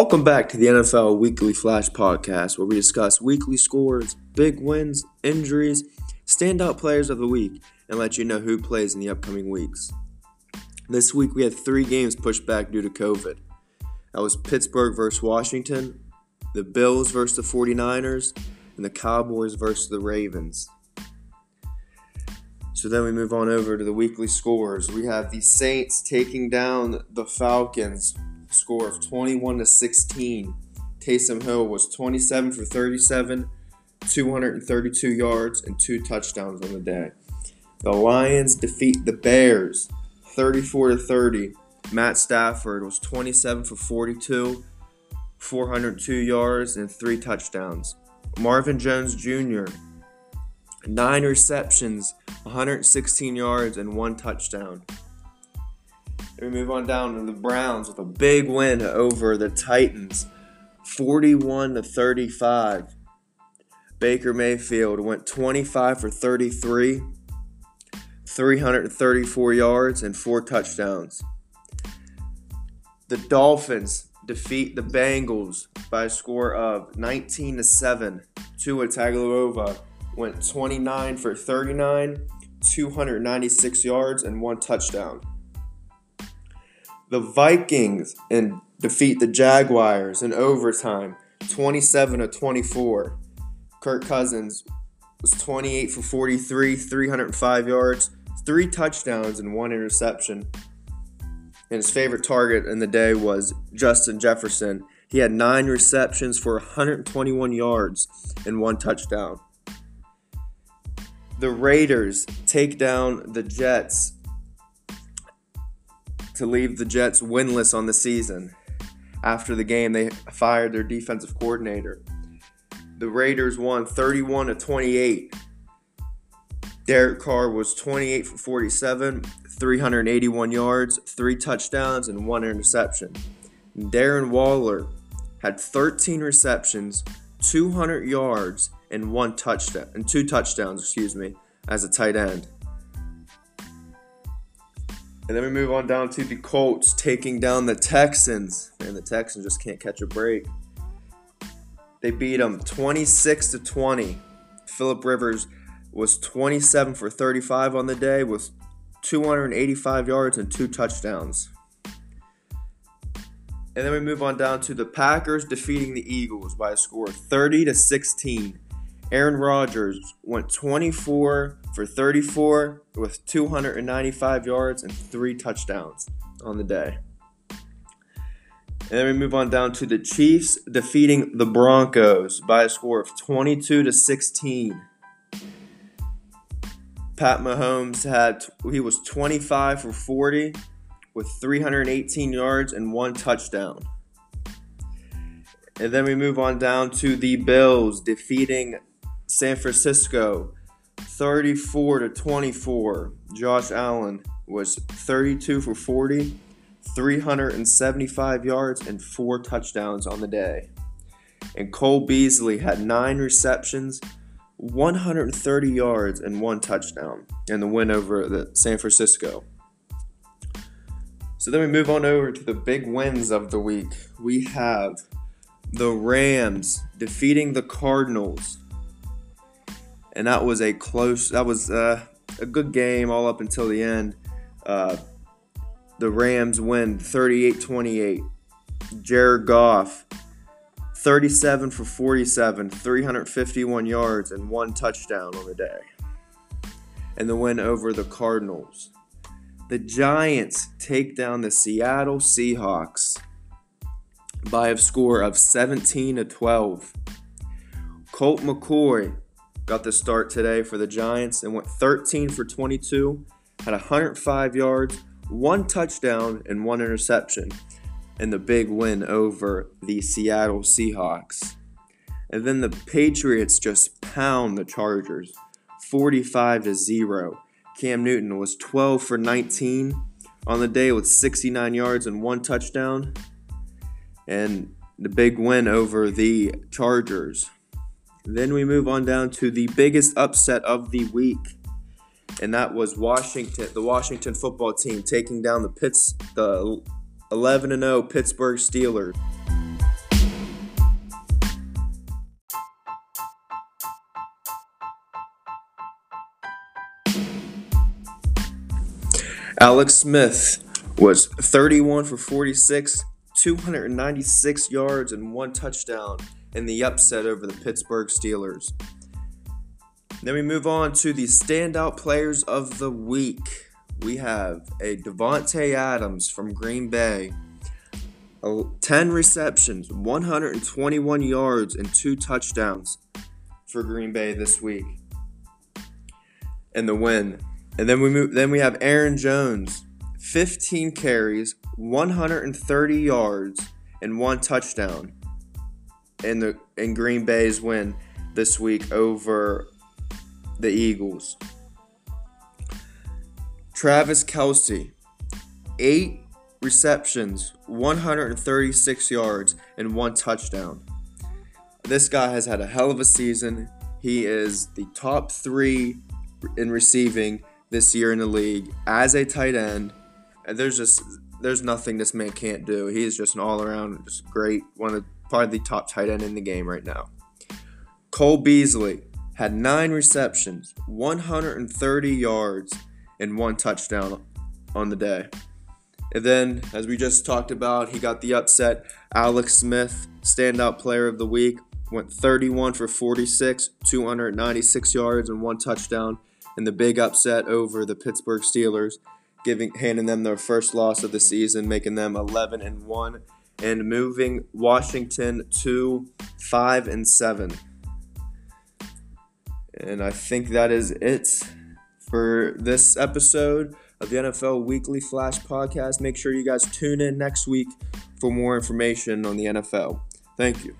Welcome back to the NFL Weekly Flash Podcast, where we discuss weekly scores, big wins, injuries, standout players of the week, and let you know who plays in the upcoming weeks. This week we had three games pushed back due to COVID. That was Pittsburgh versus Washington, the Bills versus the 49ers, and the Cowboys versus the Ravens. So then we move on over to the weekly scores. We have the Saints taking down the Falcons score of 21 to 16. Taysom Hill was 27 for 37, 232 yards, and two touchdowns on the day. The Lions defeat the Bears 34 to 30. Matt Stafford was 27 for 42, 402 yards, and three touchdowns. Marvin Jones Jr., nine receptions, 116 yards, and one touchdown. And we move on down to the Browns with a big win over the Titans, 41 to 35. Baker Mayfield went 25 for 33, 334 yards, and four touchdowns. The Dolphins defeat the Bengals by a score of 19 to 7. Tua Tagovailoa went 29 for 39, 296 yards, and one touchdown. The Vikings and defeat the Jaguars in overtime, 27 to 24. Kirk Cousins was 28 for 43, 305 yards, three touchdowns, and one interception. And his favorite target in the day was Justin Jefferson. He had nine receptions for 121 yards and one touchdown. The Raiders take down the Jets to leave the Jets winless on the season. After the game, they fired their defensive coordinator. The Raiders won 31 to 28. Derek Carr was 28 for 47, 381 yards, three touchdowns, and one interception. Darren Waller had 13 receptions, 200 yards, and one touchdown, and two touchdowns, excuse me, as a tight end. And then we move on down to the Colts taking down the Texans. And the Texans just can't catch a break. They beat them 26 to 20. Philip Rivers was 27 for 35 on the day with 285 yards and two touchdowns. And then we move on down to the Packers defeating the Eagles by a score of 30 to 16. Aaron Rodgers went 24 for 34 with 295 yards and three touchdowns on the day. And then we move on down to the Chiefs defeating the Broncos by a score of 22 to 16. Pat Mahomes had he was 25 for 40 with 318 yards and one touchdown. And then we move on down to the Bills defeating San Francisco 34 to 24. Josh Allen was 32 for 40, 375 yards and four touchdowns on the day. And Cole Beasley had 9 receptions, 130 yards and one touchdown in the win over the San Francisco. So then we move on over to the big wins of the week. We have the Rams defeating the Cardinals and that was a close. That was uh, a good game all up until the end. Uh, the Rams win 38-28. Jared Goff, 37 for 47, 351 yards and one touchdown on the day. And the win over the Cardinals. The Giants take down the Seattle Seahawks by a score of 17 to 12. Colt McCoy got the start today for the Giants and went 13 for 22, had 105 yards, one touchdown, and one interception in the big win over the Seattle Seahawks. And then the Patriots just pound the Chargers 45 to 0. Cam Newton was 12 for 19 on the day with 69 yards and one touchdown. And the big win over the Chargers. Then we move on down to the biggest upset of the week, and that was Washington, the Washington football team taking down the Pitts, the 11 0 Pittsburgh Steelers. Alex Smith was 31 for 46, 296 yards, and one touchdown in the upset over the Pittsburgh Steelers. Then we move on to the standout players of the week. We have a Davante Adams from Green Bay, 10 receptions, 121 yards, and two touchdowns for Green Bay this week, and the win. And then we move. Then we have Aaron Jones, 15 carries, 130 yards, and one touchdown in the in Green Bay's win this week over the Eagles. Travis Kelce, eight receptions, 136 yards, and one touchdown. This guy has had a hell of a season. He is the top three in receiving this year in the league as a tight end. And there's just there's nothing this man can't do. He is just an all around just great one of probably the top tight end in the game right now. Cole Beasley had nine receptions, 130 yards, and one touchdown on the day. And then, as we just talked about, he got the upset. Alex Smith, standout player of the week, went 31 for 46, 296 yards, and one touchdown in the big upset over the Pittsburgh Steelers, giving handing them their first loss of the season, making them 11 and 1 and moving Washington to 5 and 7. And I think that is it for this episode of the NFL Weekly Flash Podcast. Make sure you guys tune in next week for more information on the NFL. Thank you.